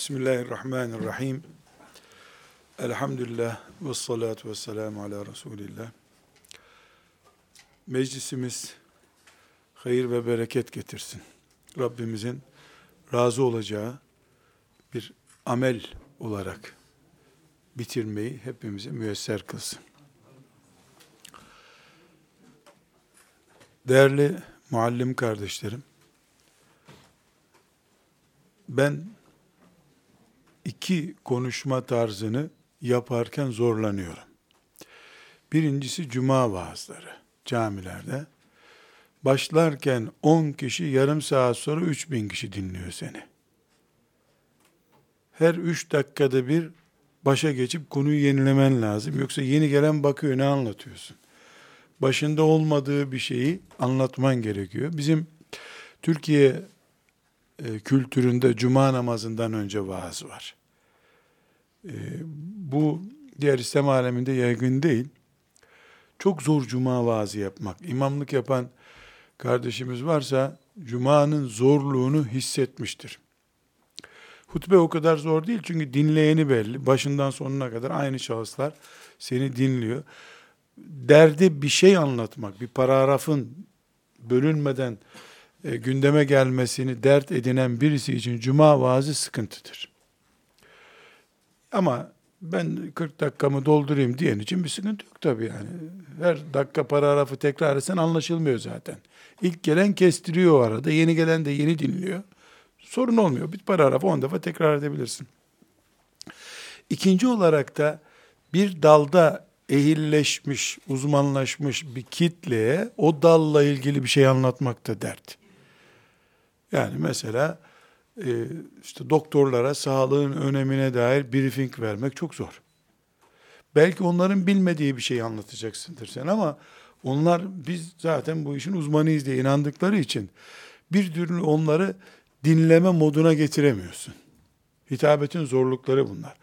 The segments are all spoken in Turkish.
Bismillahirrahmanirrahim. Elhamdülillah ve salatu ve selamu ala Resulillah. Meclisimiz hayır ve bereket getirsin. Rabbimizin razı olacağı bir amel olarak bitirmeyi hepimize müyesser kılsın. Değerli muallim kardeşlerim, ben iki konuşma tarzını yaparken zorlanıyorum. Birincisi cuma vaazları camilerde. Başlarken 10 kişi yarım saat sonra 3000 kişi dinliyor seni. Her 3 dakikada bir başa geçip konuyu yenilemen lazım. Yoksa yeni gelen bakıyor ne anlatıyorsun. Başında olmadığı bir şeyi anlatman gerekiyor. Bizim Türkiye e, kültüründe cuma namazından önce vaaz var. E, bu diğer İslam aleminde yaygın değil. Çok zor cuma vaazı yapmak. İmamlık yapan kardeşimiz varsa cumanın zorluğunu hissetmiştir. Hutbe o kadar zor değil çünkü dinleyeni belli. Başından sonuna kadar aynı şahıslar seni dinliyor. Derdi bir şey anlatmak, bir paragrafın bölünmeden e, gündeme gelmesini dert edinen birisi için cuma vaazı sıkıntıdır. Ama ben 40 dakikamı doldurayım diyen için bir sıkıntı yok tabii yani. Her dakika paragrafı tekrar etsen anlaşılmıyor zaten. İlk gelen kestiriyor o arada, yeni gelen de yeni dinliyor. Sorun olmuyor. Bir paragrafı 10 defa tekrar edebilirsin. İkinci olarak da bir dalda ehilleşmiş, uzmanlaşmış bir kitleye o dalla ilgili bir şey anlatmak da dert. Yani mesela e, işte doktorlara sağlığın önemine dair briefing vermek çok zor. Belki onların bilmediği bir şey anlatacaksındır sen ama onlar biz zaten bu işin uzmanıyız diye inandıkları için bir türlü onları dinleme moduna getiremiyorsun. Hitabetin zorlukları bunlar.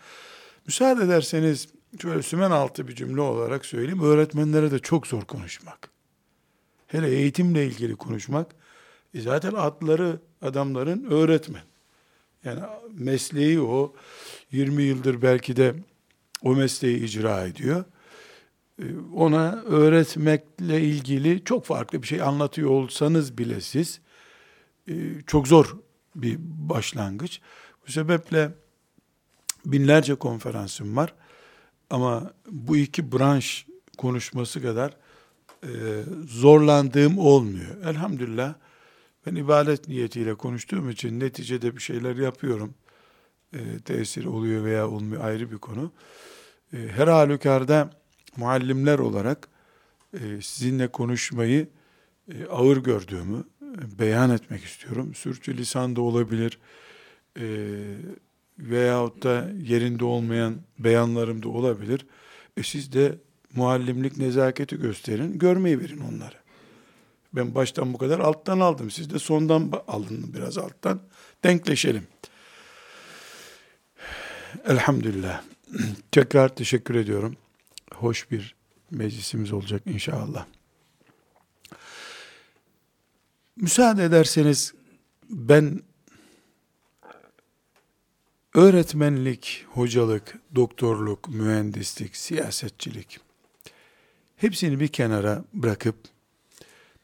Müsaade ederseniz şöyle sümen altı bir cümle olarak söyleyeyim. Öğretmenlere de çok zor konuşmak. Hele eğitimle ilgili konuşmak. E zaten adları adamların öğretmen. Yani mesleği o. 20 yıldır belki de o mesleği icra ediyor. E, ona öğretmekle ilgili çok farklı bir şey anlatıyor olsanız bile siz e, çok zor bir başlangıç. Bu sebeple binlerce konferansım var. Ama bu iki branş konuşması kadar e, zorlandığım olmuyor. Elhamdülillah ben ibadet niyetiyle konuştuğum için neticede bir şeyler yapıyorum. E, tesir oluyor veya olmuyor ayrı bir konu. E, her halükarda muallimler olarak e, sizinle konuşmayı e, ağır gördüğümü e, beyan etmek istiyorum. Sürçü lisan da olabilir e, veyahut da yerinde olmayan beyanlarım da olabilir. E, siz de muallimlik nezaketi gösterin, görmeyi verin onları. Ben baştan bu kadar alttan aldım. Siz de sondan alın biraz alttan. Denkleşelim. Elhamdülillah. Tekrar teşekkür ediyorum. Hoş bir meclisimiz olacak inşallah. Müsaade ederseniz ben öğretmenlik, hocalık, doktorluk, mühendislik, siyasetçilik hepsini bir kenara bırakıp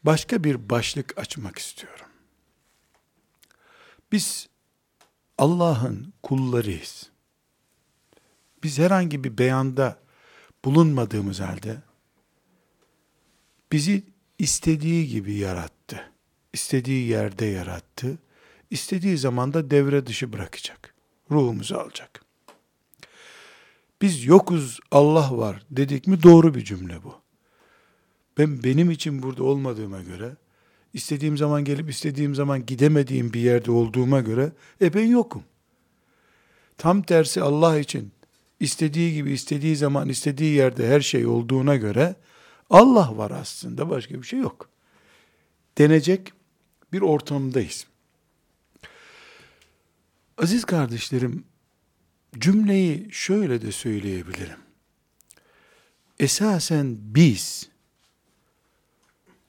başka bir başlık açmak istiyorum. Biz Allah'ın kullarıyız. Biz herhangi bir beyanda bulunmadığımız halde bizi istediği gibi yarattı. İstediği yerde yarattı. İstediği zaman da devre dışı bırakacak. Ruhumuzu alacak. Biz yokuz Allah var dedik mi doğru bir cümle bu. Ben benim için burada olmadığıma göre, istediğim zaman gelip istediğim zaman gidemediğim bir yerde olduğuma göre, e ben yokum. Tam tersi Allah için istediği gibi istediği zaman istediği yerde her şey olduğuna göre Allah var aslında başka bir şey yok. Denecek bir ortamdayız. Aziz kardeşlerim, cümleyi şöyle de söyleyebilirim. Esasen biz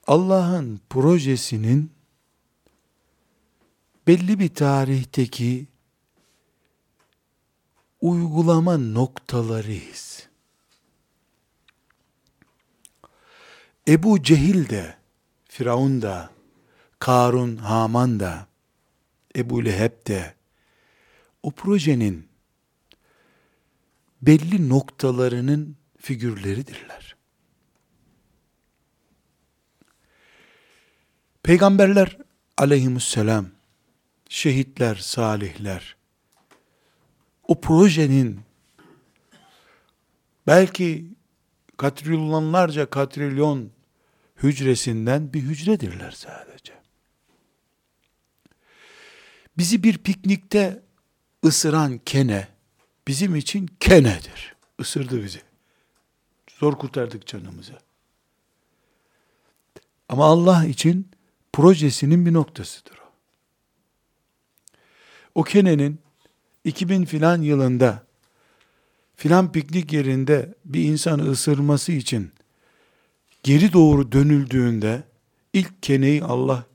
Allah'ın projesinin belli bir tarihteki uygulama noktalarıyız. Ebu Cehil de, Firavun da, Karun, Haman da, Ebu Leheb de, o projenin belli noktalarının figürleridirler. Peygamberler aleyhisselam, şehitler, salihler, o projenin belki katrilyonlarca katrilyon hücresinden bir hücredirler sadece. Bizi bir piknikte ısıran kene bizim için kenedir. Isırdı bizi. Zor kurtardık canımızı. Ama Allah için projesinin bir noktasıdır o. O kenenin 2000 filan yılında filan piknik yerinde bir insanı ısırması için geri doğru dönüldüğünde ilk keneyi Allah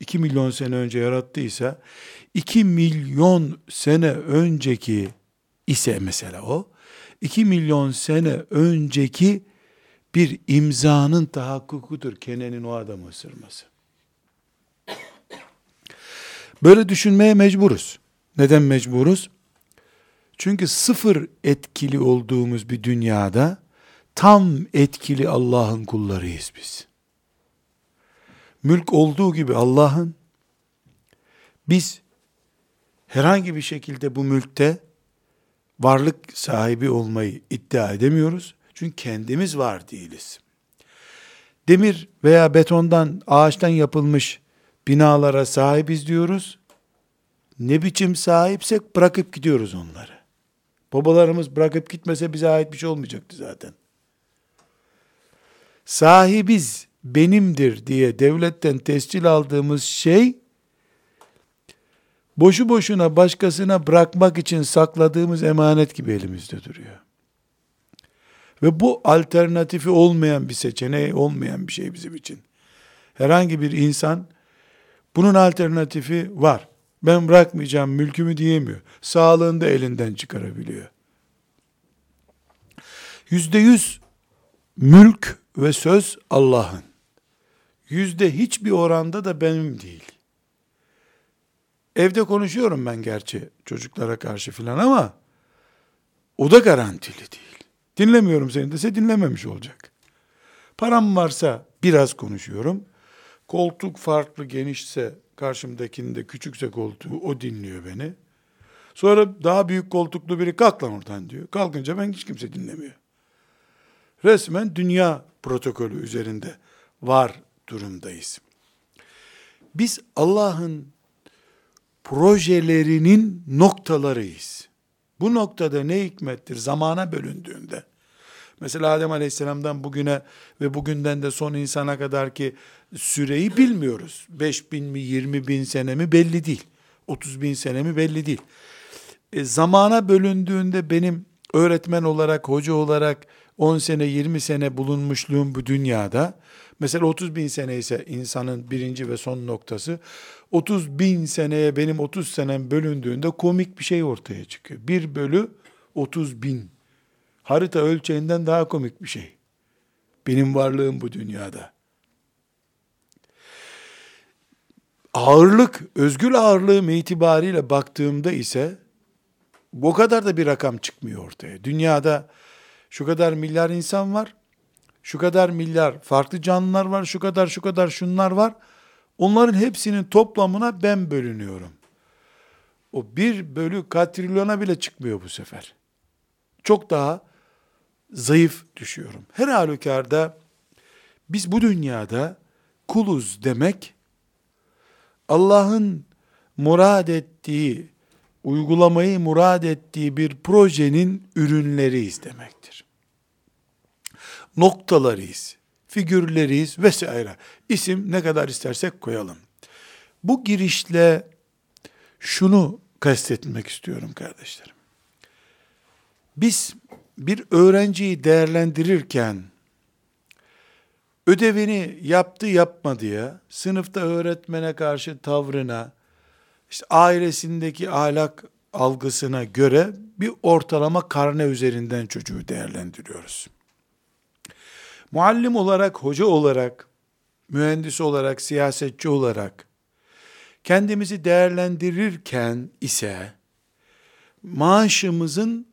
2 milyon sene önce yarattıysa 2 milyon sene önceki ise mesela o 2 milyon sene önceki bir imzanın tahakkukudur Kene'nin o adamı ısırması. Böyle düşünmeye mecburuz. Neden mecburuz? Çünkü sıfır etkili olduğumuz bir dünyada tam etkili Allah'ın kullarıyız biz. Mülk olduğu gibi Allah'ın biz herhangi bir şekilde bu mülkte varlık sahibi olmayı iddia edemiyoruz. Çünkü kendimiz var değiliz. Demir veya betondan, ağaçtan yapılmış binalara sahibiz diyoruz. Ne biçim sahipsek bırakıp gidiyoruz onları. Babalarımız bırakıp gitmese bize ait bir şey olmayacaktı zaten. Sahibiz benimdir diye devletten tescil aldığımız şey boşu boşuna başkasına bırakmak için sakladığımız emanet gibi elimizde duruyor. Ve bu alternatifi olmayan bir seçeneği olmayan bir şey bizim için. Herhangi bir insan bunun alternatifi var. Ben bırakmayacağım mülkümü diyemiyor. Sağlığını da elinden çıkarabiliyor. Yüzde yüz mülk ve söz Allah'ın. Yüzde hiçbir oranda da benim değil. Evde konuşuyorum ben gerçi çocuklara karşı filan ama o da garantili değil. Dinlemiyorum seni dese dinlememiş olacak. Param varsa biraz konuşuyorum. Koltuk farklı genişse karşımdakinde küçükse koltuğu o dinliyor beni. Sonra daha büyük koltuklu biri kalk lan oradan diyor. Kalkınca ben hiç kimse dinlemiyor. Resmen dünya protokolü üzerinde var durumdayız. Biz Allah'ın projelerinin noktalarıyız. Bu noktada ne hikmettir? Zamana bölündüğünde. Mesela Adem Aleyhisselam'dan bugüne ve bugünden de son insana kadar ki süreyi bilmiyoruz. 5 bin mi 20 bin sene mi belli değil. 30 bin sene mi belli değil. E, zamana bölündüğünde benim öğretmen olarak, hoca olarak 10 sene 20 sene bulunmuşluğum bu dünyada mesela 30 bin sene ise insanın birinci ve son noktası 30 bin seneye benim 30 senem bölündüğünde komik bir şey ortaya çıkıyor. 1 bölü 30 bin. Harita ölçeğinden daha komik bir şey. Benim varlığım bu dünyada. Ağırlık, özgül ağırlığım itibariyle baktığımda ise bu kadar da bir rakam çıkmıyor ortaya. Dünyada şu kadar milyar insan var, şu kadar milyar farklı canlılar var, şu kadar şu kadar şunlar var. Onların hepsinin toplamına ben bölünüyorum. O bir bölü katrilyona bile çıkmıyor bu sefer. Çok daha zayıf düşüyorum. Her halükarda biz bu dünyada kuluz demek Allah'ın murad ettiği, uygulamayı murad ettiği bir projenin ürünleriyiz demektir. Noktalarıyız, figürleriyiz vesaire. İsim ne kadar istersek koyalım. Bu girişle şunu kastetmek istiyorum kardeşlerim. Biz bir öğrenciyi değerlendirirken ödevini yaptı yapmadıya, sınıfta öğretmene karşı tavrına, işte ailesindeki ahlak algısına göre bir ortalama karne üzerinden çocuğu değerlendiriyoruz. Muallim olarak, hoca olarak, mühendis olarak, siyasetçi olarak kendimizi değerlendirirken ise maaşımızın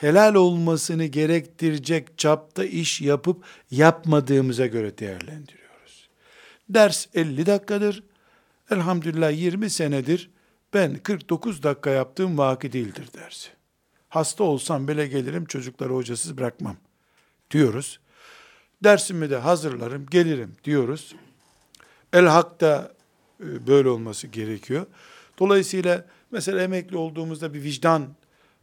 helal olmasını gerektirecek çapta iş yapıp yapmadığımıza göre değerlendiriyoruz. Ders 50 dakikadır. Elhamdülillah 20 senedir ben 49 dakika yaptığım vaki değildir dersi. Hasta olsam bile gelirim çocukları hocasız bırakmam diyoruz. Dersimi de hazırlarım gelirim diyoruz. El hakta e, böyle olması gerekiyor. Dolayısıyla mesela emekli olduğumuzda bir vicdan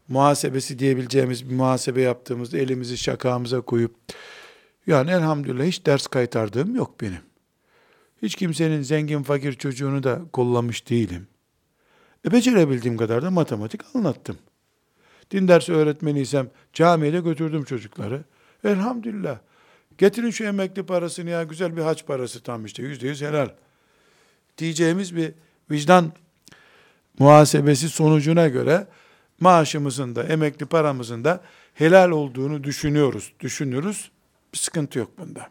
muhasebesi diyebileceğimiz bir muhasebe yaptığımızda elimizi şakamıza koyup yani elhamdülillah hiç ders kaytardığım yok benim. Hiç kimsenin zengin fakir çocuğunu da kollamış değilim. E becerebildiğim kadar da matematik anlattım. Din dersi öğretmeniysem camiye de götürdüm çocukları. Elhamdülillah. Getirin şu emekli parasını ya güzel bir haç parası tam işte yüzde yüz helal. Diyeceğimiz bir vicdan muhasebesi sonucuna göre maaşımızın da emekli paramızın da helal olduğunu düşünüyoruz. Düşünürüz. Bir sıkıntı yok bunda.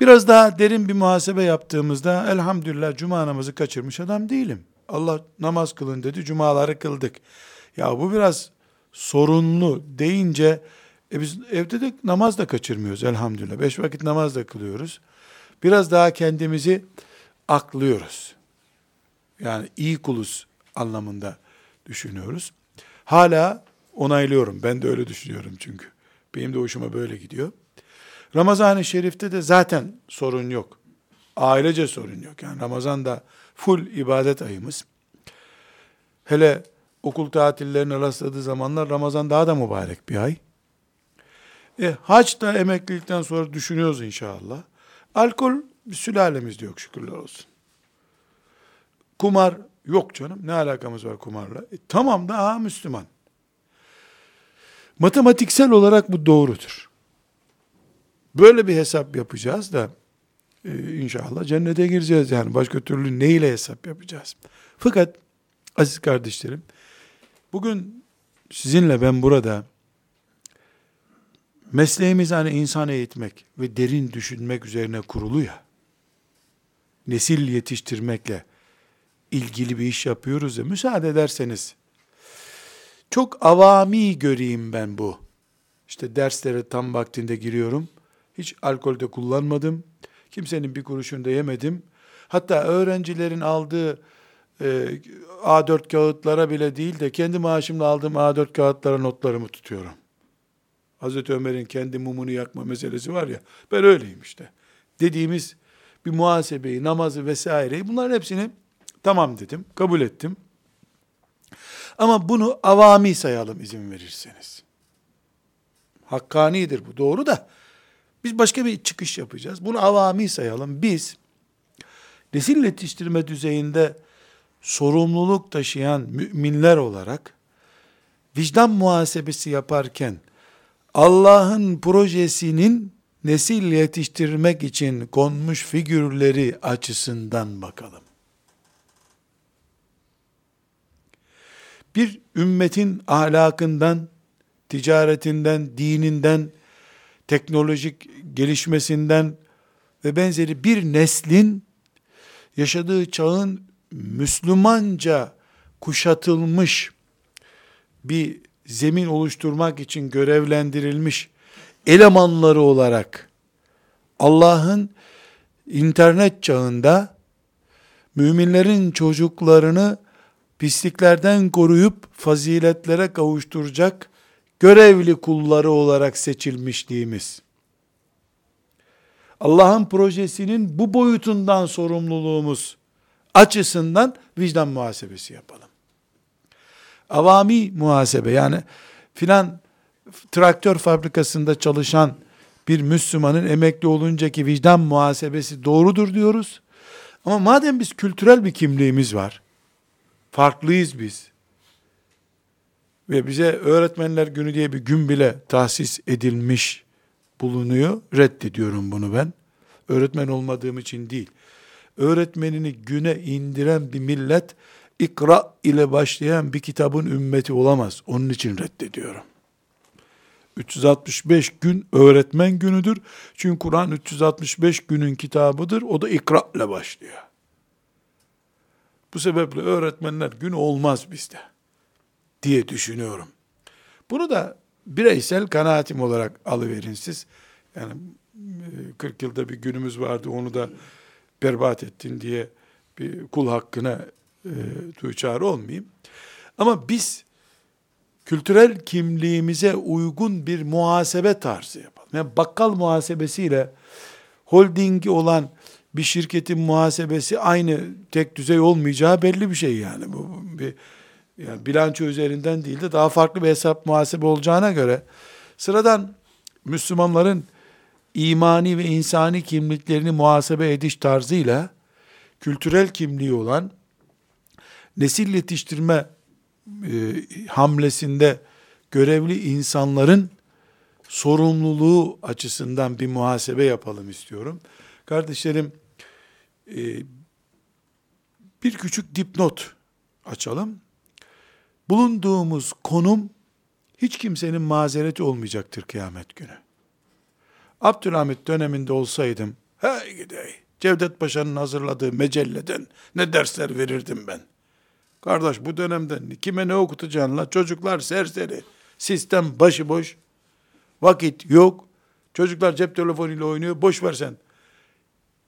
Biraz daha derin bir muhasebe yaptığımızda elhamdülillah cuma namazı kaçırmış adam değilim. Allah namaz kılın dedi, cumaları kıldık. Ya bu biraz sorunlu deyince e biz evde de namaz da kaçırmıyoruz elhamdülillah. Beş vakit namaz da kılıyoruz. Biraz daha kendimizi aklıyoruz. Yani iyi kuluz anlamında düşünüyoruz. Hala onaylıyorum. Ben de öyle düşünüyorum çünkü. Benim de hoşuma böyle gidiyor. Ramazan-ı Şerif'te de zaten sorun yok. Ailece sorun yok. Yani Ramazan da full ibadet ayımız. Hele okul tatillerine rastladığı zamanlar Ramazan daha da mübarek bir ay. E, hac da emeklilikten sonra düşünüyoruz inşallah. Alkol sülalemizde yok şükürler olsun. Kumar yok canım. Ne alakamız var kumarla? E, tamam da ha Müslüman. Matematiksel olarak bu doğrudur. Böyle bir hesap yapacağız da e, inşallah cennete gireceğiz yani. Başka türlü neyle hesap yapacağız? Fakat aziz kardeşlerim, bugün sizinle ben burada mesleğimiz hani insan eğitmek ve derin düşünmek üzerine kurulu ya. Nesil yetiştirmekle ilgili bir iş yapıyoruz ya müsaade ederseniz çok avami göreyim ben bu. İşte derslere tam vaktinde giriyorum. Hiç alkol de kullanmadım. Kimsenin bir kuruşunu da yemedim. Hatta öğrencilerin aldığı e, A4 kağıtlara bile değil de kendi maaşımla aldığım A4 kağıtlara notlarımı tutuyorum. Hazreti Ömer'in kendi mumunu yakma meselesi var ya, ben öyleyim işte. Dediğimiz bir muhasebeyi, namazı vesaireyi bunların hepsini tamam dedim, kabul ettim. Ama bunu avami sayalım izin verirseniz. Hakkanidir bu doğru da biz başka bir çıkış yapacağız. Bunu avami sayalım. Biz nesil yetiştirme düzeyinde sorumluluk taşıyan müminler olarak vicdan muhasebesi yaparken Allah'ın projesinin nesil yetiştirmek için konmuş figürleri açısından bakalım. Bir ümmetin ahlakından, ticaretinden, dininden, teknolojik gelişmesinden ve benzeri bir neslin yaşadığı çağın Müslümanca kuşatılmış bir zemin oluşturmak için görevlendirilmiş elemanları olarak Allah'ın internet çağında müminlerin çocuklarını pisliklerden koruyup faziletlere kavuşturacak görevli kulları olarak seçilmişliğimiz. Allah'ın projesinin bu boyutundan sorumluluğumuz açısından vicdan muhasebesi yapalım. Avami muhasebe yani filan traktör fabrikasında çalışan bir Müslümanın emekli oluncaki vicdan muhasebesi doğrudur diyoruz. Ama madem biz kültürel bir kimliğimiz var, farklıyız biz ve bize öğretmenler günü diye bir gün bile tahsis edilmiş bulunuyor. Reddediyorum bunu ben. Öğretmen olmadığım için değil. Öğretmenini güne indiren bir millet ikra ile başlayan bir kitabın ümmeti olamaz. Onun için reddediyorum. 365 gün öğretmen günüdür. Çünkü Kur'an 365 günün kitabıdır. O da ikra ile başlıyor. Bu sebeple öğretmenler günü olmaz bizde diye düşünüyorum. Bunu da bireysel kanaatim olarak alıverin siz. Yani 40 e, yılda bir günümüz vardı onu da berbat ettin diye bir kul hakkına e, tuğçar olmayayım. Ama biz kültürel kimliğimize uygun bir muhasebe tarzı yapalım. Yani bakkal muhasebesiyle holdingi olan bir şirketin muhasebesi aynı tek düzey olmayacağı belli bir şey yani. Bu bir yani bilanço üzerinden değil de daha farklı bir hesap muhasebe olacağına göre sıradan Müslümanların imani ve insani kimliklerini muhasebe ediş tarzıyla kültürel kimliği olan nesil yetiştirme e, hamlesinde görevli insanların sorumluluğu açısından bir muhasebe yapalım istiyorum. Kardeşlerim e, bir küçük dipnot açalım. Bulunduğumuz konum hiç kimsenin mazereti olmayacaktır kıyamet günü. Abdülhamit döneminde olsaydım, hey gidey, Cevdet Paşa'nın hazırladığı mecelleden ne dersler verirdim ben. Kardeş bu dönemde kime ne okutacaksın la? Çocuklar serseri, sistem başıboş, vakit yok, çocuklar cep telefonuyla oynuyor, boş ver sen.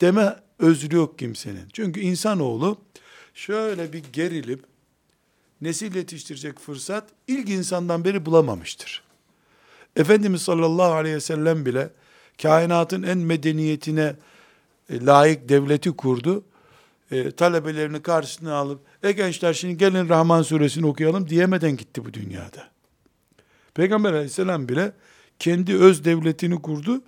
Deme özrü yok kimsenin. Çünkü insanoğlu şöyle bir gerilip, nesil yetiştirecek fırsat ilk insandan beri bulamamıştır. Efendimiz sallallahu aleyhi ve sellem bile kainatın en medeniyetine e, layık devleti kurdu. E, talebelerini karşısına alıp, e gençler şimdi gelin Rahman suresini okuyalım diyemeden gitti bu dünyada. Peygamber aleyhisselam bile kendi öz devletini kurdu.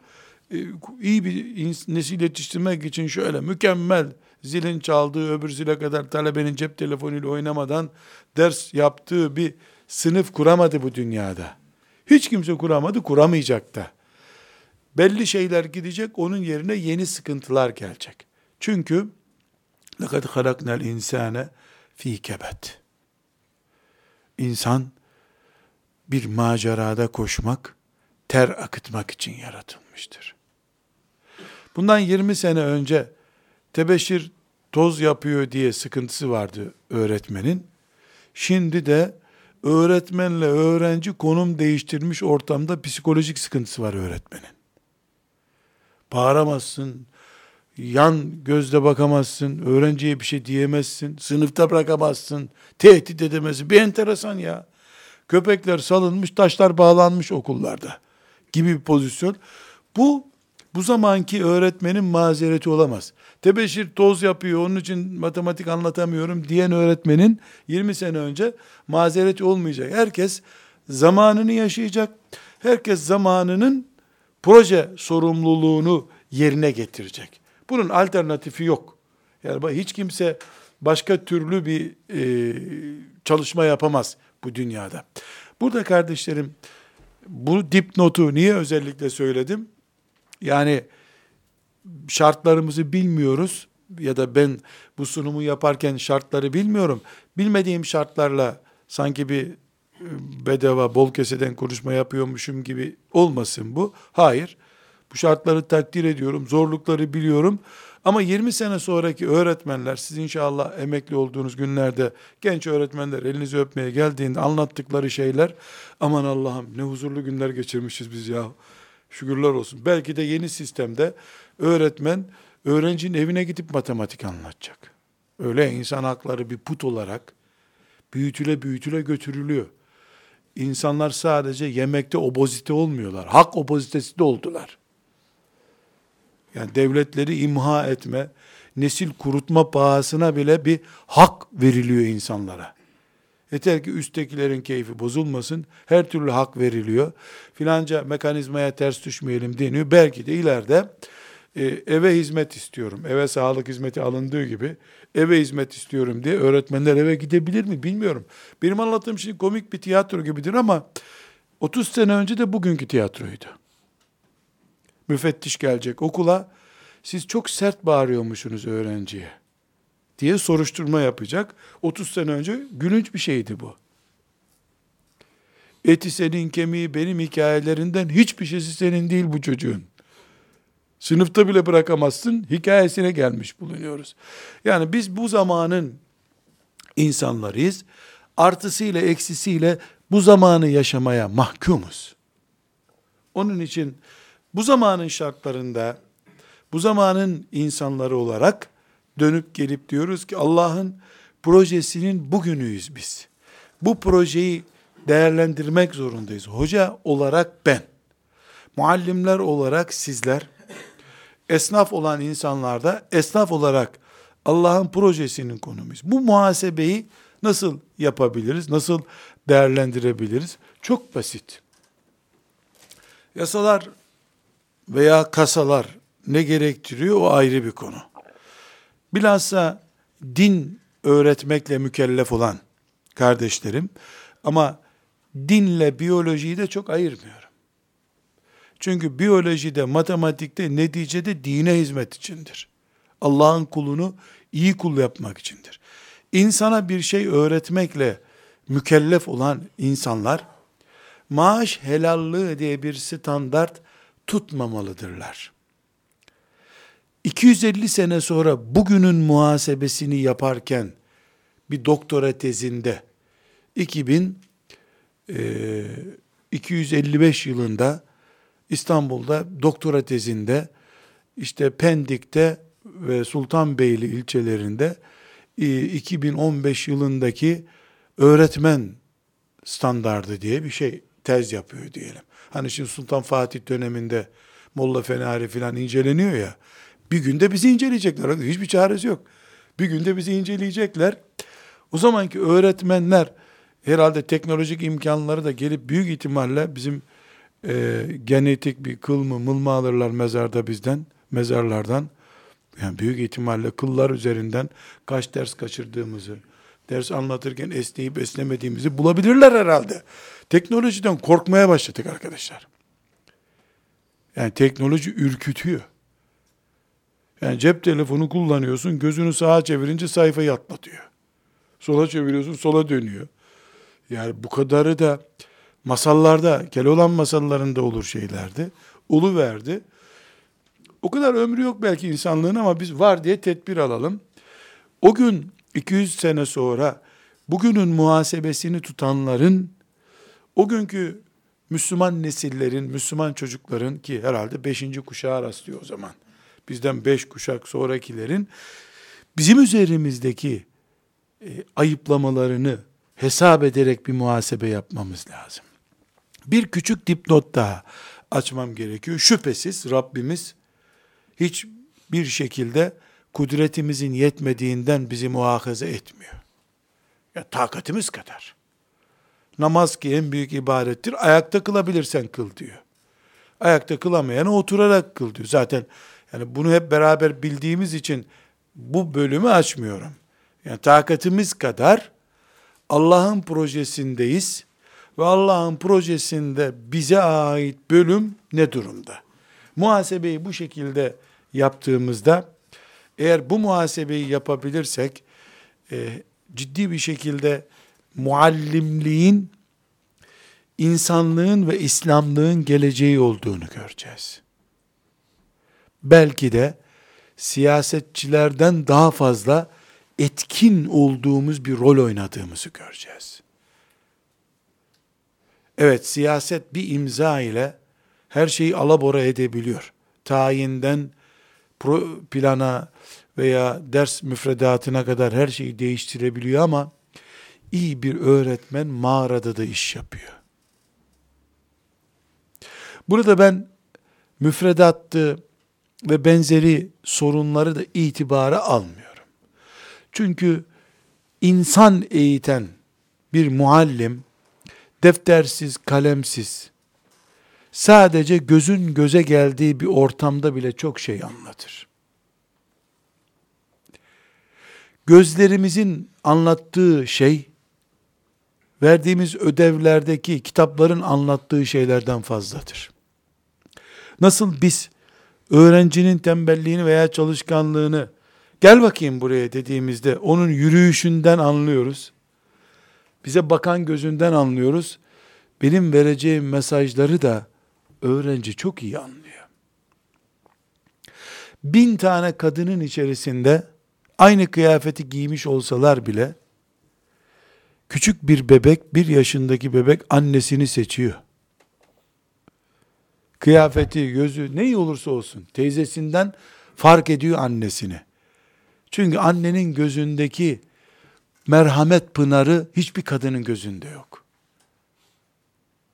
E, iyi bir nesil yetiştirmek için şöyle mükemmel zilin çaldığı öbür zile kadar talebenin cep telefonuyla oynamadan ders yaptığı bir sınıf kuramadı bu dünyada. Hiç kimse kuramadı, kuramayacak da. Belli şeyler gidecek, onun yerine yeni sıkıntılar gelecek. Çünkü لَقَدْ خَلَقْنَا الْاِنْسَانَ fi kebet. İnsan bir macerada koşmak, ter akıtmak için yaratılmıştır. Bundan 20 sene önce tebeşir toz yapıyor diye sıkıntısı vardı öğretmenin. Şimdi de öğretmenle öğrenci konum değiştirmiş ortamda psikolojik sıkıntısı var öğretmenin. Bağıramazsın, yan gözle bakamazsın, öğrenciye bir şey diyemezsin, sınıfta bırakamazsın, tehdit edemezsin. Bir enteresan ya. Köpekler salınmış, taşlar bağlanmış okullarda gibi bir pozisyon. Bu bu zamanki öğretmenin mazereti olamaz. Tebeşir toz yapıyor onun için matematik anlatamıyorum diyen öğretmenin 20 sene önce mazereti olmayacak. Herkes zamanını yaşayacak. Herkes zamanının proje sorumluluğunu yerine getirecek. Bunun alternatifi yok. Yani hiç kimse başka türlü bir e, çalışma yapamaz bu dünyada. Burada kardeşlerim bu dipnotu niye özellikle söyledim? Yani şartlarımızı bilmiyoruz ya da ben bu sunumu yaparken şartları bilmiyorum. Bilmediğim şartlarla sanki bir e, bedava bol keseden konuşma yapıyormuşum gibi olmasın bu. Hayır. Bu şartları takdir ediyorum. Zorlukları biliyorum. Ama 20 sene sonraki öğretmenler, siz inşallah emekli olduğunuz günlerde genç öğretmenler elinizi öpmeye geldiğinde anlattıkları şeyler, aman Allah'ım ne huzurlu günler geçirmişiz biz ya. Şükürler olsun. Belki de yeni sistemde öğretmen öğrencinin evine gidip matematik anlatacak. Öyle insan hakları bir put olarak büyütüle büyütüle götürülüyor. İnsanlar sadece yemekte obozite olmuyorlar. Hak obozitesi de oldular. Yani devletleri imha etme, nesil kurutma pahasına bile bir hak veriliyor insanlara. Yeter ki üsttekilerin keyfi bozulmasın. Her türlü hak veriliyor. Filanca mekanizmaya ters düşmeyelim deniyor. Belki de ileride e, eve hizmet istiyorum. Eve sağlık hizmeti alındığı gibi eve hizmet istiyorum diye öğretmenler eve gidebilir mi bilmiyorum. Benim anlattığım şey komik bir tiyatro gibidir ama 30 sene önce de bugünkü tiyatroydu. Müfettiş gelecek okula. Siz çok sert bağırıyormuşsunuz öğrenciye. Diye soruşturma yapacak. 30 sene önce gülünç bir şeydi bu. Eti senin kemiği benim hikayelerinden hiçbir şeysi senin değil bu çocuğun. Sınıfta bile bırakamazsın hikayesine gelmiş bulunuyoruz. Yani biz bu zamanın insanlarıyız. Artısıyla eksisiyle bu zamanı yaşamaya mahkumuz. Onun için bu zamanın şartlarında bu zamanın insanları olarak dönüp gelip diyoruz ki Allah'ın projesinin bugünüyüz biz. Bu projeyi değerlendirmek zorundayız. Hoca olarak ben, muallimler olarak sizler, esnaf olan insanlar da esnaf olarak Allah'ın projesinin konumuyuz. Bu muhasebeyi nasıl yapabiliriz? Nasıl değerlendirebiliriz? Çok basit. Yasalar veya kasalar ne gerektiriyor o ayrı bir konu. Bilhassa din öğretmekle mükellef olan kardeşlerim ama dinle biyolojiyi de çok ayırmıyorum. Çünkü biyolojide, matematikte, neticede dine hizmet içindir. Allah'ın kulunu iyi kul yapmak içindir. İnsana bir şey öğretmekle mükellef olan insanlar, maaş helallığı diye bir standart tutmamalıdırlar. 250 sene sonra bugünün muhasebesini yaparken bir doktora tezinde 2000 e, 255 yılında İstanbul'da doktora tezinde işte Pendik'te ve Sultanbeyli ilçelerinde 2015 yılındaki öğretmen standardı diye bir şey tez yapıyor diyelim. Hani şimdi Sultan Fatih döneminde Molla Fenari filan inceleniyor ya. Bir günde bizi inceleyecekler. Hiçbir çaresi yok. Bir günde bizi inceleyecekler. O zamanki öğretmenler herhalde teknolojik imkanları da gelip büyük ihtimalle bizim e, genetik bir kıl mı mıl mı alırlar mezarda bizden, mezarlardan. Yani büyük ihtimalle kıllar üzerinden kaç ders kaçırdığımızı, ders anlatırken esneyip esnemediğimizi bulabilirler herhalde. Teknolojiden korkmaya başladık arkadaşlar. Yani teknoloji ürkütüyor. Yani cep telefonu kullanıyorsun, gözünü sağa çevirince sayfayı atlatıyor. Sola çeviriyorsun, sola dönüyor. Yani bu kadarı da masallarda, Keloğlan masallarında olur şeylerdi. Ulu verdi. O kadar ömrü yok belki insanlığın ama biz var diye tedbir alalım. O gün 200 sene sonra bugünün muhasebesini tutanların o günkü Müslüman nesillerin, Müslüman çocukların ki herhalde beşinci kuşağı rastlıyor o zaman. Bizden beş kuşak sonrakilerin bizim üzerimizdeki e, ayıplamalarını hesap ederek bir muhasebe yapmamız lazım. Bir küçük dipnot daha açmam gerekiyor. Şüphesiz Rabbimiz hiç bir şekilde kudretimizin yetmediğinden bizi muhakaza etmiyor. Ya takatimiz kadar. Namaz ki en büyük ibadettir. Ayakta kılabilirsen kıl diyor. Ayakta kılamayanı oturarak kıl diyor. Zaten yani bunu hep beraber bildiğimiz için bu bölümü açmıyorum. Yani takatimiz kadar Allah'ın projesindeyiz ve Allah'ın projesinde bize ait bölüm ne durumda? Muhasebeyi bu şekilde yaptığımızda eğer bu muhasebeyi yapabilirsek e, ciddi bir şekilde muallimliğin insanlığın ve İslamlığın geleceği olduğunu göreceğiz. Belki de siyasetçilerden daha fazla etkin olduğumuz bir rol oynadığımızı göreceğiz. Evet siyaset bir imza ile her şeyi alabora edebiliyor. Tayinden plana veya ders müfredatına kadar her şeyi değiştirebiliyor ama iyi bir öğretmen mağarada da iş yapıyor. Burada ben müfredattı ve benzeri sorunları da itibara almıyorum. Çünkü insan eğiten bir muallim deftersiz, kalemsiz sadece gözün göze geldiği bir ortamda bile çok şey anlatır. Gözlerimizin anlattığı şey verdiğimiz ödevlerdeki kitapların anlattığı şeylerden fazladır. Nasıl biz öğrencinin tembelliğini veya çalışkanlığını Gel bakayım buraya dediğimizde onun yürüyüşünden anlıyoruz. Bize bakan gözünden anlıyoruz. Benim vereceğim mesajları da öğrenci çok iyi anlıyor. Bin tane kadının içerisinde aynı kıyafeti giymiş olsalar bile küçük bir bebek, bir yaşındaki bebek annesini seçiyor. Kıyafeti, gözü ne olursa olsun teyzesinden fark ediyor annesini. Çünkü annenin gözündeki merhamet pınarı hiçbir kadının gözünde yok.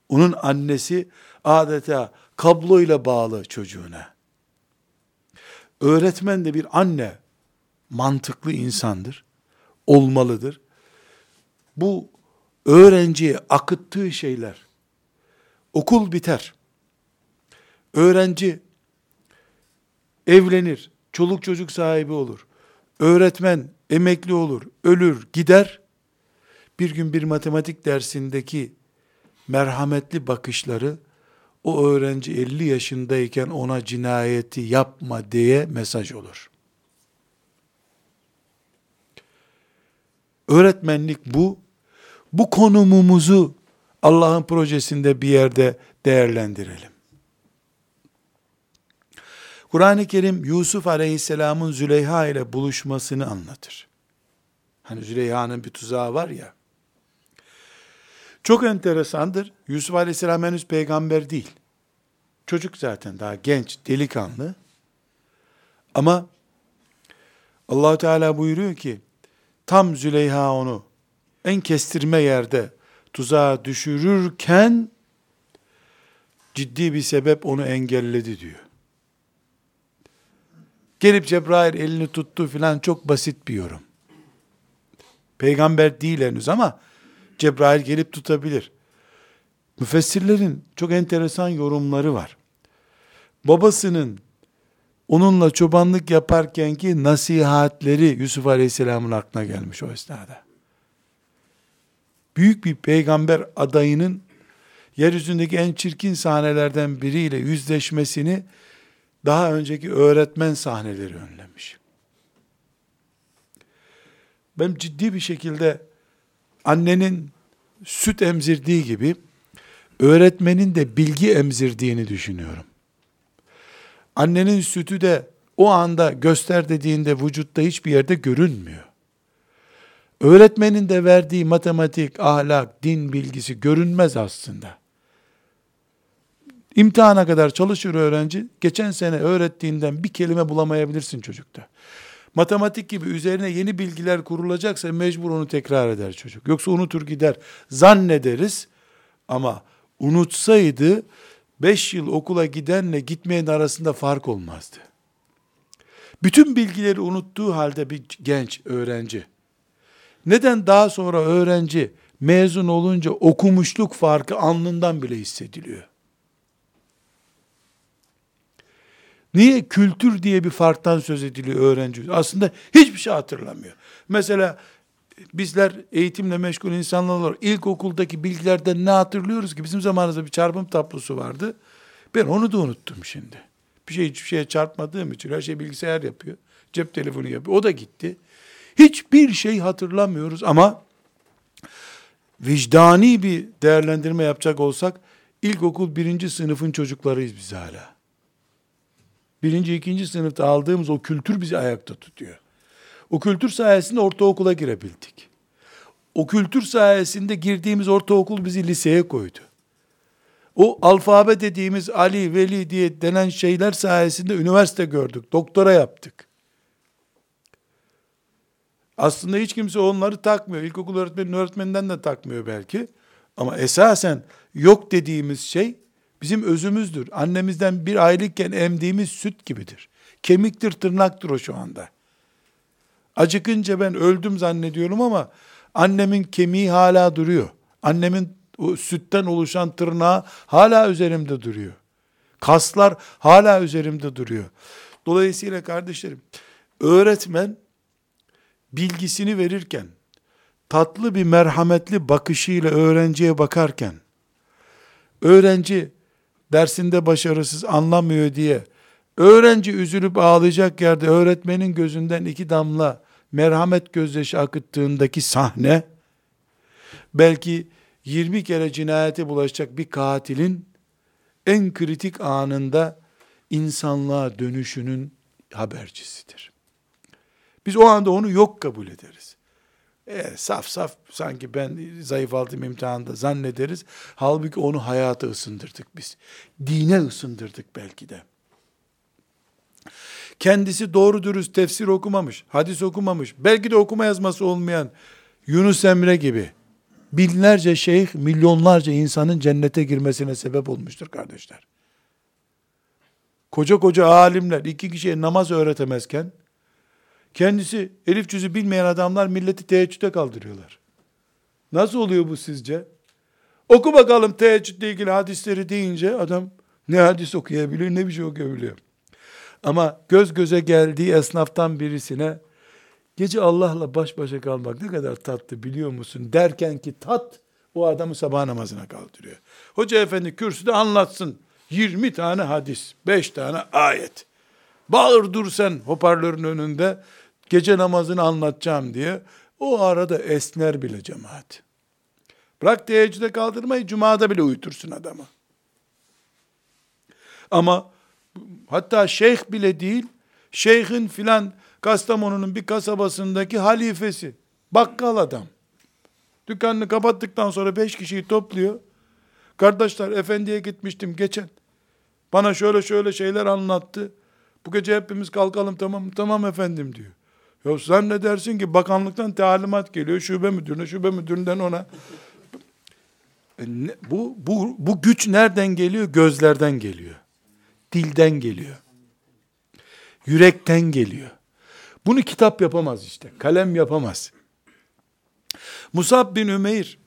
Onun annesi adeta kabloyla bağlı çocuğuna. Öğretmen de bir anne mantıklı insandır. Olmalıdır. Bu öğrenciye akıttığı şeyler okul biter. Öğrenci evlenir, çoluk çocuk sahibi olur. Öğretmen emekli olur, ölür, gider. Bir gün bir matematik dersindeki merhametli bakışları o öğrenci 50 yaşındayken ona cinayeti yapma diye mesaj olur. Öğretmenlik bu. Bu konumumuzu Allah'ın projesinde bir yerde değerlendirelim. Kur'an-ı Kerim Yusuf Aleyhisselam'ın Züleyha ile buluşmasını anlatır. Hani Züleyha'nın bir tuzağı var ya. Çok enteresandır. Yusuf Aleyhisselam henüz peygamber değil. Çocuk zaten daha genç, delikanlı. Ama allah Teala buyuruyor ki, tam Züleyha onu en kestirme yerde tuzağa düşürürken, ciddi bir sebep onu engelledi diyor. Gelip Cebrail elini tuttu filan çok basit bir yorum. Peygamber değil henüz ama Cebrail gelip tutabilir. Müfessirlerin çok enteresan yorumları var. Babasının onunla çobanlık yaparkenki nasihatleri Yusuf Aleyhisselam'ın aklına gelmiş o esnada. Büyük bir peygamber adayının yeryüzündeki en çirkin sahnelerden biriyle yüzleşmesini daha önceki öğretmen sahneleri önlemiş. Ben ciddi bir şekilde annenin süt emzirdiği gibi öğretmenin de bilgi emzirdiğini düşünüyorum. Annenin sütü de o anda göster dediğinde vücutta hiçbir yerde görünmüyor. Öğretmenin de verdiği matematik, ahlak, din bilgisi görünmez aslında. İmtihana kadar çalışır öğrenci, geçen sene öğrettiğinden bir kelime bulamayabilirsin çocukta. Matematik gibi üzerine yeni bilgiler kurulacaksa mecbur onu tekrar eder çocuk. Yoksa unutur gider. Zannederiz ama unutsaydı 5 yıl okula gidenle gitmeyen arasında fark olmazdı. Bütün bilgileri unuttuğu halde bir genç öğrenci. Neden daha sonra öğrenci mezun olunca okumuşluk farkı alnından bile hissediliyor? Niye kültür diye bir farktan söz ediliyor öğrenci? Aslında hiçbir şey hatırlamıyor. Mesela bizler eğitimle meşgul insanlar olarak ilkokuldaki bilgilerden ne hatırlıyoruz ki? Bizim zamanımızda bir çarpım tablosu vardı. Ben onu da unuttum şimdi. Bir şey hiçbir şeye çarpmadığım için her şey bilgisayar yapıyor. Cep telefonu yapıyor. O da gitti. Hiçbir şey hatırlamıyoruz ama vicdani bir değerlendirme yapacak olsak ilkokul birinci sınıfın çocuklarıyız biz hala. Birinci, ikinci sınıfta aldığımız o kültür bizi ayakta tutuyor. O kültür sayesinde ortaokula girebildik. O kültür sayesinde girdiğimiz ortaokul bizi liseye koydu. O alfabe dediğimiz Ali, Veli diye denen şeyler sayesinde üniversite gördük, doktora yaptık. Aslında hiç kimse onları takmıyor. İlkokul öğretmeni öğretmeninden de takmıyor belki. Ama esasen yok dediğimiz şey bizim özümüzdür. Annemizden bir aylıkken emdiğimiz süt gibidir. Kemiktir, tırnaktır o şu anda. Acıkınca ben öldüm zannediyorum ama annemin kemiği hala duruyor. Annemin o sütten oluşan tırnağı hala üzerimde duruyor. Kaslar hala üzerimde duruyor. Dolayısıyla kardeşlerim, öğretmen bilgisini verirken, tatlı bir merhametli bakışıyla öğrenciye bakarken, öğrenci dersinde başarısız anlamıyor diye Öğrenci üzülüp ağlayacak yerde öğretmenin gözünden iki damla merhamet gözyaşı akıttığındaki sahne, belki 20 kere cinayete bulaşacak bir katilin en kritik anında insanlığa dönüşünün habercisidir. Biz o anda onu yok kabul ederiz. E, saf saf sanki ben zayıf altım imtihanında zannederiz. Halbuki onu hayata ısındırdık biz. Dine ısındırdık belki de. Kendisi doğru dürüst tefsir okumamış, hadis okumamış, belki de okuma yazması olmayan Yunus Emre gibi binlerce şeyh, milyonlarca insanın cennete girmesine sebep olmuştur kardeşler. Koca koca alimler iki kişiye namaz öğretemezken, kendisi elif cüzü bilmeyen adamlar milleti teheccüde kaldırıyorlar. Nasıl oluyor bu sizce? Oku bakalım teheccüdle ilgili hadisleri deyince adam ne hadis okuyabiliyor ne bir şey okuyabiliyor. Ama göz göze geldiği esnaftan birisine gece Allah'la baş başa kalmak ne kadar tatlı biliyor musun derken ki tat o adamı sabah namazına kaldırıyor. Hoca efendi kürsüde anlatsın 20 tane hadis, 5 tane ayet. Bağır dur sen hoparlörün önünde gece namazını anlatacağım diye. O arada esner bile cemaat. Bırak teheccüde kaldırmayı, cumada bile uyutursun adamı. Ama hatta şeyh bile değil, şeyhin filan Kastamonu'nun bir kasabasındaki halifesi, bakkal adam. Dükkanını kapattıktan sonra beş kişiyi topluyor. Kardeşler efendiye gitmiştim geçen. Bana şöyle şöyle şeyler anlattı. Bu gece hepimiz kalkalım tamam tamam efendim diyor. Ya sen ne dersin ki bakanlıktan talimat geliyor şube müdürüne şube müdüründen ona. E ne, bu, bu, bu güç nereden geliyor? Gözlerden geliyor. Dilden geliyor. Yürekten geliyor. Bunu kitap yapamaz işte. Kalem yapamaz. Musab bin Ümeyr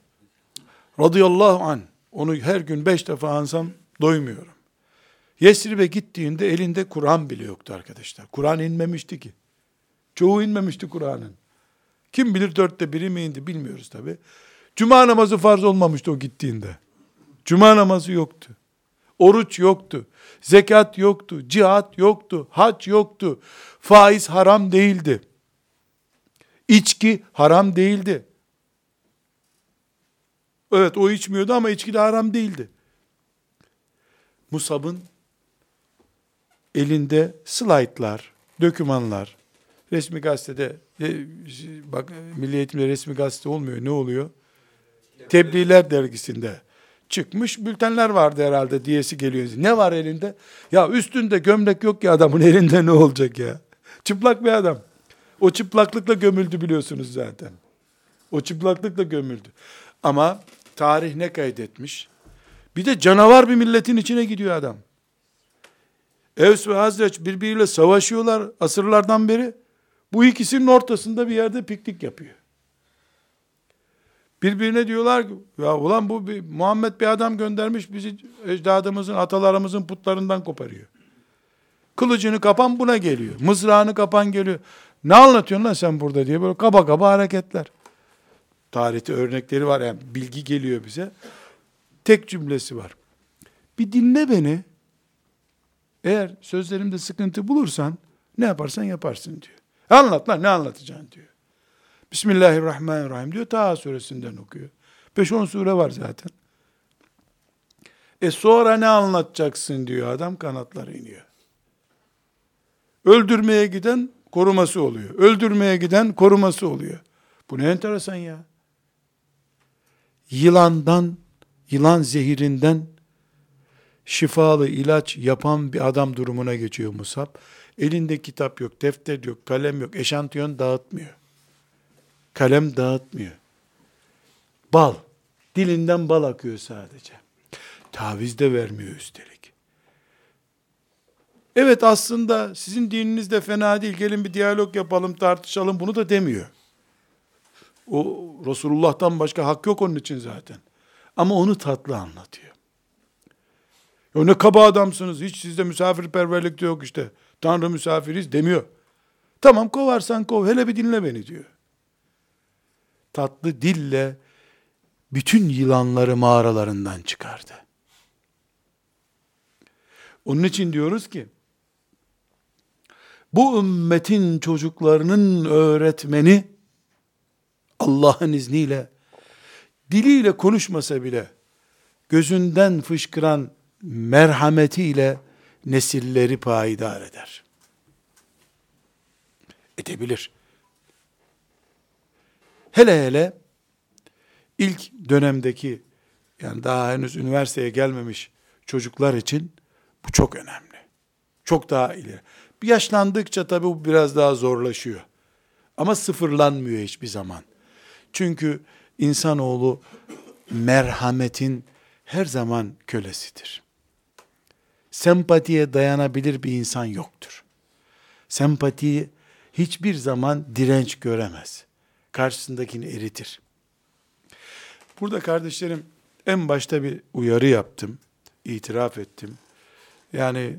radıyallahu an onu her gün beş defa ansam doymuyorum. Yesrib'e gittiğinde elinde Kur'an bile yoktu arkadaşlar. Kur'an inmemişti ki. Çoğu inmemişti Kur'an'ın. Kim bilir dörtte biri mi indi bilmiyoruz tabi. Cuma namazı farz olmamıştı o gittiğinde. Cuma namazı yoktu. Oruç yoktu. Zekat yoktu. Cihat yoktu. Hac yoktu. Faiz haram değildi. İçki haram değildi. Evet o içmiyordu ama içki de haram değildi. Musab'ın elinde slaytlar, dökümanlar, resmi gazetede, e, bak Milli Eğitim'de resmi gazete olmuyor, ne oluyor? Tebliğler dergisinde çıkmış bültenler vardı herhalde diyesi geliyor. Ne var elinde? Ya üstünde gömlek yok ya adamın elinde ne olacak ya? Çıplak bir adam. O çıplaklıkla gömüldü biliyorsunuz zaten. O çıplaklıkla gömüldü. Ama tarih ne kaydetmiş? Bir de canavar bir milletin içine gidiyor adam. Evs ve Hazreç birbiriyle savaşıyorlar asırlardan beri. Bu ikisinin ortasında bir yerde piknik yapıyor. Birbirine diyorlar ki ya ulan bu bir, Muhammed bir adam göndermiş bizi ecdadımızın atalarımızın putlarından koparıyor. Kılıcını kapan buna geliyor. Mızrağını kapan geliyor. Ne anlatıyorsun lan sen burada diye böyle kaba kaba hareketler. Tarihte örnekleri var yani bilgi geliyor bize. Tek cümlesi var. Bir dinle beni. Eğer sözlerimde sıkıntı bulursan ne yaparsan yaparsın diyor. Anlat lan ne anlatacaksın diyor. Bismillahirrahmanirrahim diyor. Taha suresinden okuyor. 5-10 sure var zaten. E sonra ne anlatacaksın diyor adam kanatları iniyor. Öldürmeye giden koruması oluyor. Öldürmeye giden koruması oluyor. Bu ne enteresan ya. Yılandan, yılan zehirinden şifalı ilaç yapan bir adam durumuna geçiyor Musab. Elinde kitap yok, defter yok, kalem yok, eşantiyon dağıtmıyor. Kalem dağıtmıyor. Bal, dilinden bal akıyor sadece. Taviz de vermiyor üstelik. Evet aslında sizin dininiz de fena değil, gelin bir diyalog yapalım, tartışalım, bunu da demiyor. O Resulullah'tan başka hak yok onun için zaten. Ama onu tatlı anlatıyor. Ya ne kaba adamsınız, hiç sizde misafirperverlik de yok işte. Tanrı misafiriz demiyor. Tamam kovarsan kov, hele bir dinle beni diyor. Tatlı dille bütün yılanları mağaralarından çıkardı. Onun için diyoruz ki, bu ümmetin çocuklarının öğretmeni Allah'ın izniyle diliyle konuşmasa bile gözünden fışkıran merhametiyle nesilleri payidar eder. Edebilir. Hele hele ilk dönemdeki yani daha henüz üniversiteye gelmemiş çocuklar için bu çok önemli. Çok daha ileri. Yaşlandıkça tabii bu biraz daha zorlaşıyor. Ama sıfırlanmıyor hiçbir zaman. Çünkü insanoğlu merhametin her zaman kölesidir. Sempatiye dayanabilir bir insan yoktur. Sempatiyi hiçbir zaman direnç göremez. Karşısındakini eritir. Burada kardeşlerim en başta bir uyarı yaptım. itiraf ettim. Yani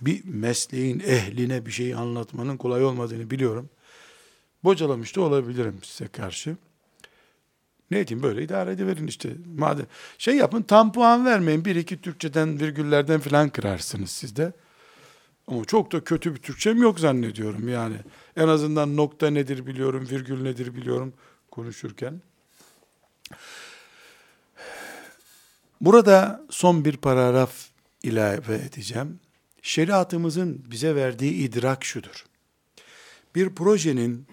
bir mesleğin ehline bir şey anlatmanın kolay olmadığını biliyorum. Bocalamış da olabilirim size karşı. Ne diyeyim böyle idare ediverin işte. Madem şey yapın tam puan vermeyin. Bir iki Türkçeden virgüllerden filan kırarsınız siz de. Ama çok da kötü bir Türkçem yok zannediyorum yani. En azından nokta nedir biliyorum, virgül nedir biliyorum konuşurken. Burada son bir paragraf ilave edeceğim. Şeriatımızın bize verdiği idrak şudur. Bir projenin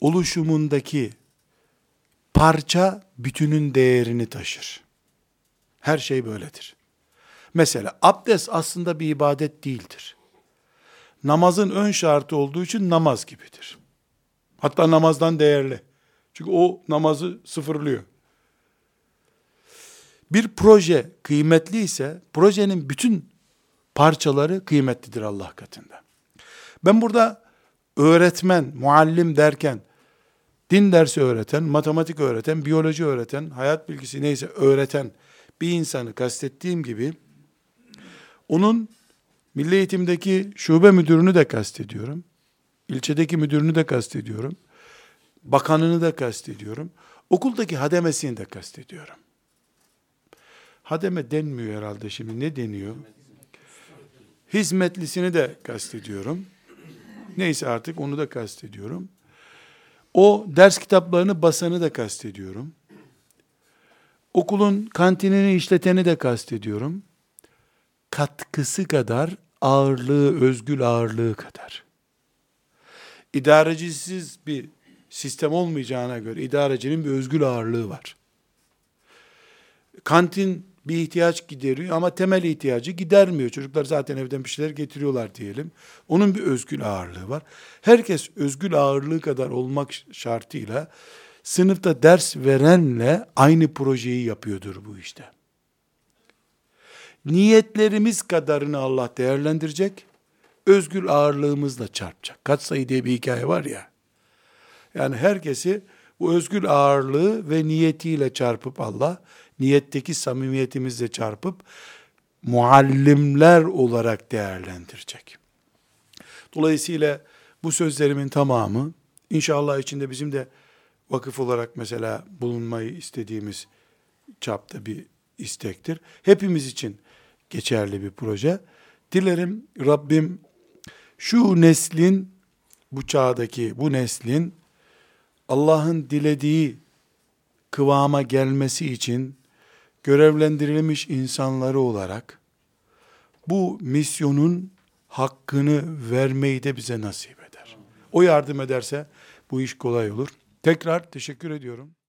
oluşumundaki parça bütünün değerini taşır. Her şey böyledir. Mesela abdest aslında bir ibadet değildir. Namazın ön şartı olduğu için namaz gibidir. Hatta namazdan değerli. Çünkü o namazı sıfırlıyor. Bir proje kıymetli ise projenin bütün parçaları kıymetlidir Allah katında. Ben burada öğretmen, muallim derken din dersi öğreten, matematik öğreten, biyoloji öğreten, hayat bilgisi neyse öğreten bir insanı kastettiğim gibi onun milli eğitimdeki şube müdürünü de kastediyorum. İlçedeki müdürünü de kastediyorum. Bakanını da kastediyorum. Okuldaki hademesini de kastediyorum. Hademe denmiyor herhalde şimdi. Ne deniyor? Hizmetlisini de kastediyorum. Neyse artık onu da kastediyorum. O ders kitaplarını basanı da kastediyorum. Okulun kantinini işleteni de kastediyorum. Katkısı kadar ağırlığı, özgül ağırlığı kadar. İdarecisiz bir sistem olmayacağına göre idarecinin bir özgül ağırlığı var. Kantin bir ihtiyaç gideriyor ama temel ihtiyacı gidermiyor. Çocuklar zaten evden bir şeyler getiriyorlar diyelim. Onun bir özgül ağırlığı var. Herkes özgül ağırlığı kadar olmak şartıyla sınıfta ders verenle aynı projeyi yapıyordur bu işte. Niyetlerimiz kadarını Allah değerlendirecek. Özgül ağırlığımızla çarpacak. Kaç sayı diye bir hikaye var ya. Yani herkesi bu özgül ağırlığı ve niyetiyle çarpıp Allah niyetteki samimiyetimizle çarpıp muallimler olarak değerlendirecek. Dolayısıyla bu sözlerimin tamamı inşallah içinde bizim de vakıf olarak mesela bulunmayı istediğimiz çapta bir istektir. Hepimiz için geçerli bir proje. Dilerim Rabbim şu neslin bu çağdaki bu neslin Allah'ın dilediği kıvama gelmesi için görevlendirilmiş insanları olarak bu misyonun hakkını vermeyi de bize nasip eder. O yardım ederse bu iş kolay olur. Tekrar teşekkür ediyorum.